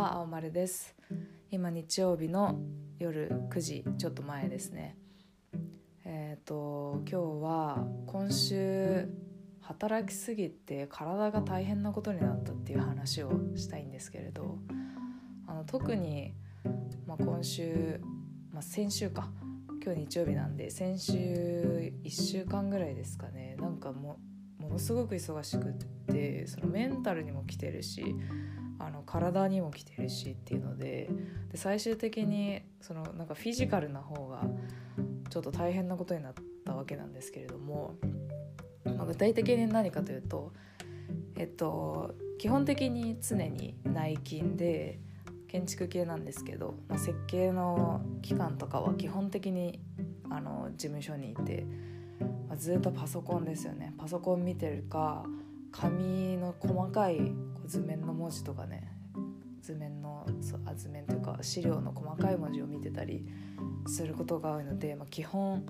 は青丸です。今日曜日の夜9時ちょっと前ですね。えっ、ー、と今日は今週働きすぎて体が大変なことになったっていう話をしたいんですけれどあの特に、まあ、今週、まあ、先週か。今日日曜日なんで先週1週間ぐらいですかね。なんかもものすごく忙しくってそのメンタルにも来てるしあの体にも来てるしっていうのでで最終的にそのなんかフィジカルな方がちょっと大変なことになったわけなんですけれども、まあ、具体的に何かというとえっと基本的に常に内勤で建築系なんですけど、まあ、設計の期間とかは基本的にあの事務所にいて、まあ、ずっとパソコンですよね。パソコン見てるか紙の細かい図面の文字とかね図面のあ図面というか資料の細かい文字を見てたりすることが多いので、まあ、基本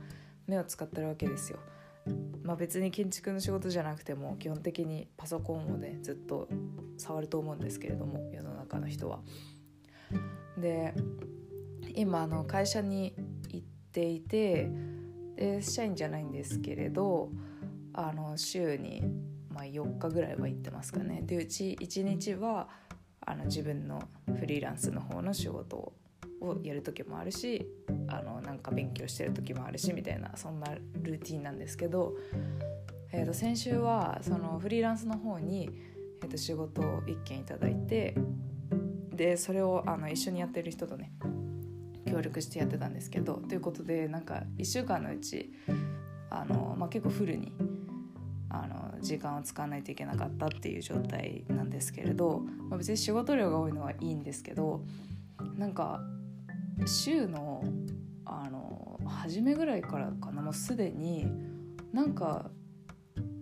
目を使ってるわけですよ。まあ、別に建築の仕事じゃなくても基本的にパソコンをねずっと触ると思うんですけれども世の中の人は。で今あの会社に行っていてで社員じゃないんですけれどあの週に、まあ、4日ぐらいは行ってますかね。でうち1日はあの自分のフリーランスの方の仕事をやる時もあるしあのなんか勉強してる時もあるしみたいなそんなルーティンなんですけど、えー、と先週はそのフリーランスの方に、えー、と仕事を1件いただいてでそれをあの一緒にやってる人とね協力してやってたんですけどということでなんか1週間のうちあの、まあ、結構フルにあの時間を使わないといけなかったっていう状態なんですけれど、まあ、別に仕事量が多いのはいいんですけどなんか週のあの初めぐらいからかなもうすでになんか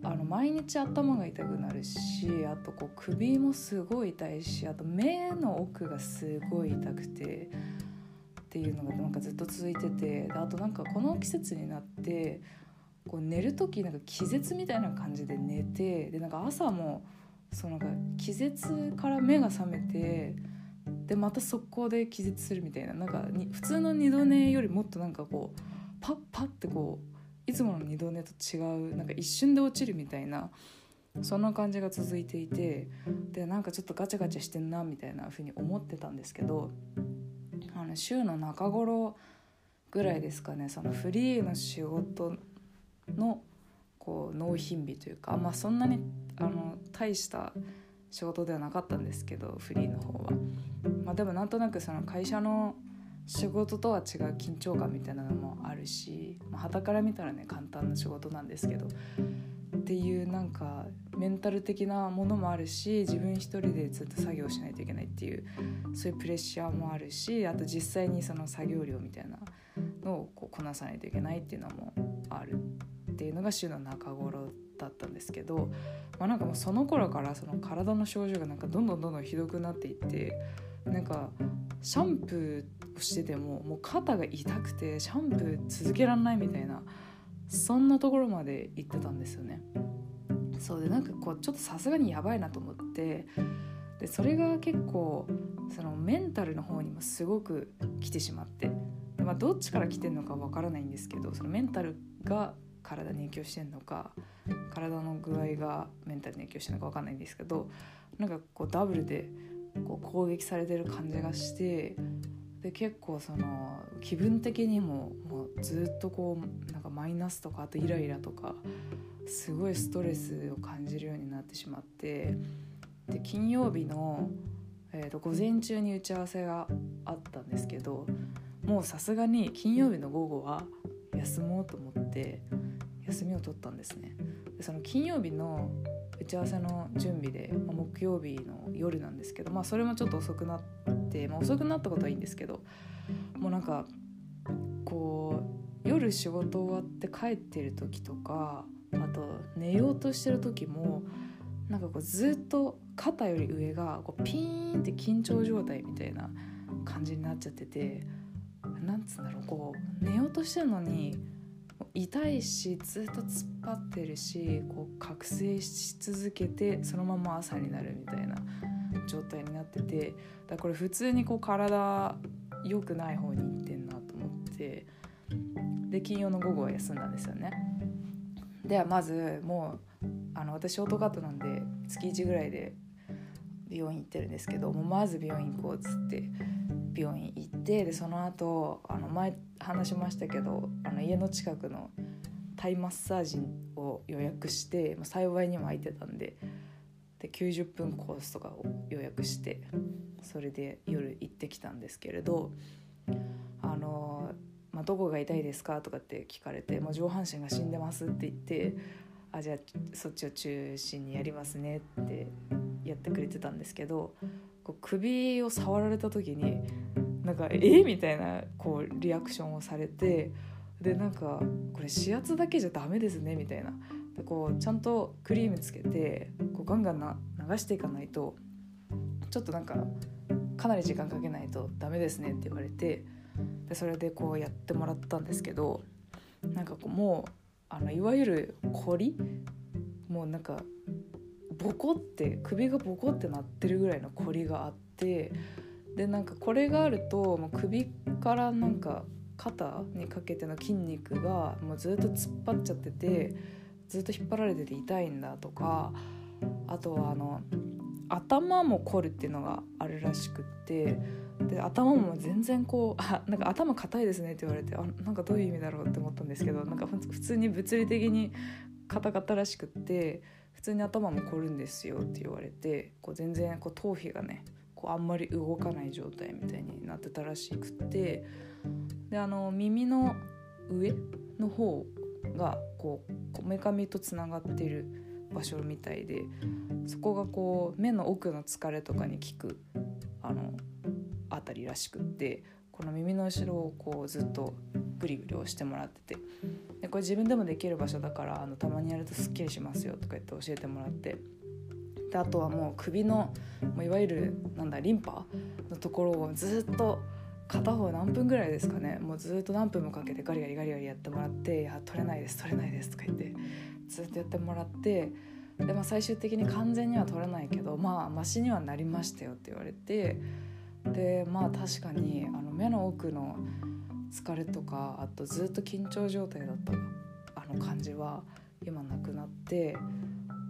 あの毎日頭が痛くなるしあとこう首もすごい痛いしあと目の奥がすごい痛くてっていうのがなんかずっと続いててあとなんかこの季節になってこう寝る時なんか気絶みたいな感じで寝てでなんか朝もそのなんか気絶から目が覚めてでまた速攻で気絶するみたいななんか普通の二度寝よりもっとなんかこうパッパッってこういつもの二度寝と違うなんか一瞬で落ちるみたいなそんな感じが続いていてでなんかちょっとガチャガチャしてんなみたいなふうに思ってたんですけどあの週の中頃ぐらいですかねそのフリーの仕事のこう納品日というかまあそんなにあの大した仕事ではなかったんですけどフリーの方は。まあ、でもなんとなくその会社の仕事とは違う緊張感みたいなのもあるしはた、から見たらね簡単な仕事なんですけどっていうなんかメンタル的なものもあるし自分一人でずっと作業しないといけないっていうそういうプレッシャーもあるしあと実際にその作業量みたいなのをこうこなさないといけないっていうのもあるっていうのが週の中頃だったんですけど、まあ、なんかもうその頃からその体の症状がなんかどんどんどんどんひどくなっていってなんかシャンプーをしててももう肩が痛くてシャンプー続けられないみたいなそんなところまで行ってたんですよね。そうでなんかこうちょっとさすがにやばいなと思ってでそれが結構そのメンタルの方にもすごく来てしまって、まあ、どっちから来てるのかわからないんですけどそのメンタルが体に影響してんのか体の具合がメンタルに影響してるのかわかんないんですけどなんかこうダブルでこう攻撃されてる感じがしてで結構その気分的にももうずっとこうなんかマイナスとかあとイライラとかすごいストレスを感じるようになってしまってで金曜日の、えー、と午前中に打ち合わせがあったんですけどもうさすがに金曜日の午後は休もうと思って休みを取ったんですね。でその金曜日の打ち合わせの準備で、まあ、木曜日の夜なんですけど、まあ、それもちょっと遅くなって、まあ、遅くなったことはいいんですけどもうなんかこう夜仕事終わって帰ってる時とかあと寝ようとしてる時もなんかこうずっと肩より上がこうピーンって緊張状態みたいな感じになっちゃっててなんつうんだろうこう寝ようとしてるのに痛いしずっと突っ張ってるしこう覚醒し続けてそのまま朝になるみたいな状態になっててだからこれ普通にこう体良くない方に行ってんなと思ってで金曜の午後は休んだんですよね。ではまずもうあの私ショートカットなんで月1ぐらいで美容院行ってるんですけどもうまず美容院行こうっつって美容院行ってでその後あの前話しましたけどあの家の近くのタイマッサージを予約して、ま、幸いにも空いてたんでで90分コースとかを予約してそれで夜行ってきたんですけれどあの、まあ、どこが痛いですかとかって聞かれて、もう上半身が死んでますって言ってあじゃあそっちを中心にやりますねってやってくれてたんですけどこう首を触られた時になんか「え？みたいなこうリアクションをされてでなんか「これ指圧だけじゃダメですね」みたいな。でこうちゃんとクリームつけてこうガンガンな流していかないとちょっとなんかかなり時間かけないとダメですねって言われてでそれでこうやってもらったんですけどなんかこうもうあのいわゆる凝り？もうなんかボコって首がボコってなってるぐらいの凝りがあってでなんかこれがあるともう首からなんか肩にかけての筋肉がもうずっと突っ張っちゃっててずっと引っ張られてて痛いんだとかあとはあの頭も凝るっていうのがあるらしくってで頭も全然こうあなんか頭硬いですねって言われてあなんかどういう意味だろうって思ったんですけどなんか普通に物理的に硬かったらしくって普通に頭も凝るんですよって言われてこう全然こう頭皮がねこうあんまり動かない状態みたいになってたらしくてであの耳の上の方がこうこめかみとつながってる場所みたいでそこがこう目の奥の疲れとかに効くあの辺りらしくってこの耳の後ろをこうずっとグリグリ押してもらっててでこれ自分でもできる場所だからあのたまにやるとすっきりしますよとか言って教えてもらってであとはもう首のもういわゆるなんだリンパのところをずっと片方何分ぐらいですかね。もうずっと何分もかけてガリガリガリガリやってもらって「いや取れないです取れないです」とか言ってずっとやってもらってで、まあ、最終的に完全には取れないけどまあマシにはなりましたよって言われてでまあ確かにあの目の奥の疲れとかあとずっと緊張状態だったあの感じは今なくなって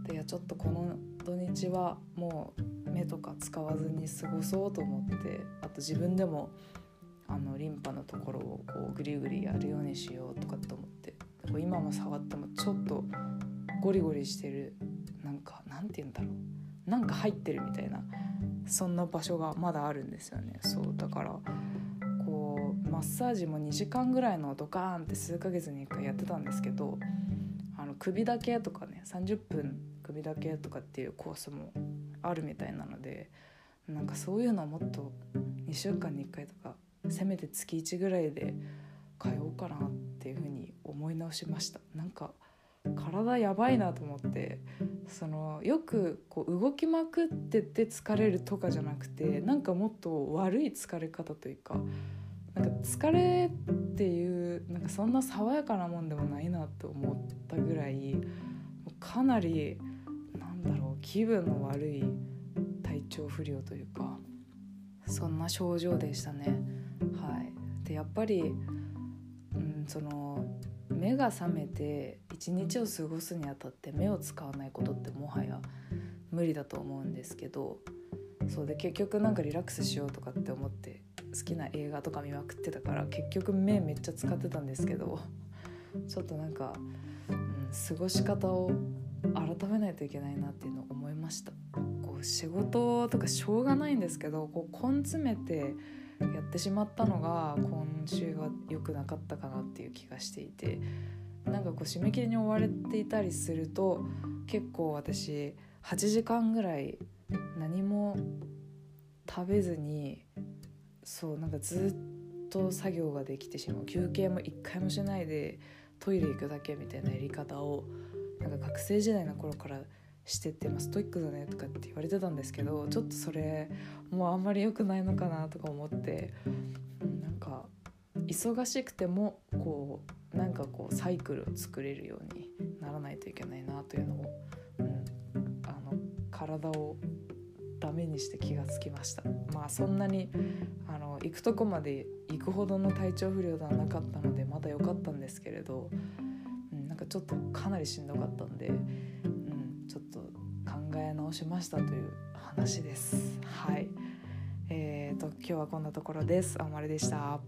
でいやちょっとこの土日はもう目とか使わずに過ごそうと思ってあと自分でもあのリンパのところをこうグリグリやるようにしようとかって思ってこう今も触ってもちょっとゴリゴリしてるなんかなんて言うんだろうなんか入ってるみたいなそんな場所がまだあるんですよね。そうだからこうマッサージも2時間ぐらいのドカーンって数ヶ月に1回やってたんですけどあの首だけとかね30分首だけとかっていうコースもあるみたいなのでなんかそういうのをもっと2週間に1回とかせめて月1ぐらいで通おうかなっていうふうに思い直しました。なんか体やばいなと思ってそのよくこう動きまくってて疲れるとかじゃなくてなんかもっと悪い疲れ方というかなんか疲れっていうなんかそんな爽やかなもんでもないなと思ったぐらいかなりなんだろう気分の悪い体調不良というかそんな症状でしたね。はい、でやっぱり、うん、その目が覚めて一日を過ごすにあたって目を使わないことってもはや無理だと思うんですけどそうで結局なんかリラックスしようとかって思って好きな映画とか見まくってたから結局目めっちゃ使ってたんですけどちょっとなんか、うん、過ごし方を改めないといけないなっていうのを思いました。こう仕事とかしょうがないんですけどこう根詰めてやってしまったのが今週は良くなかったかなっていう気がしていてなんかこう締め切りに追われていたりすると結構私8時間ぐらい何も食べずにそうなんかずっと作業ができてしまう。休憩も一回もしないでトイレ行くだけみたいなやり方をなんか学生時代の頃からしてて、まあ、ストイックだねとかって言われてたんですけどちょっとそれもうあんまり良くないのかなとか思って、うん、なんか忙しくてもこうなんかこうサイクルを作れるようにならないといけないなというのを、うん、あの体をダメにして気がつきました。まあそんなにあの行くとこまで行くほどの体調不良ではなかったのでまだ良かったんですけれど、かちょっとかなりしんどかったんで、うん、ちょっと考え直しましたという話です。はい。えーと今日はこんなところです。あまりでした。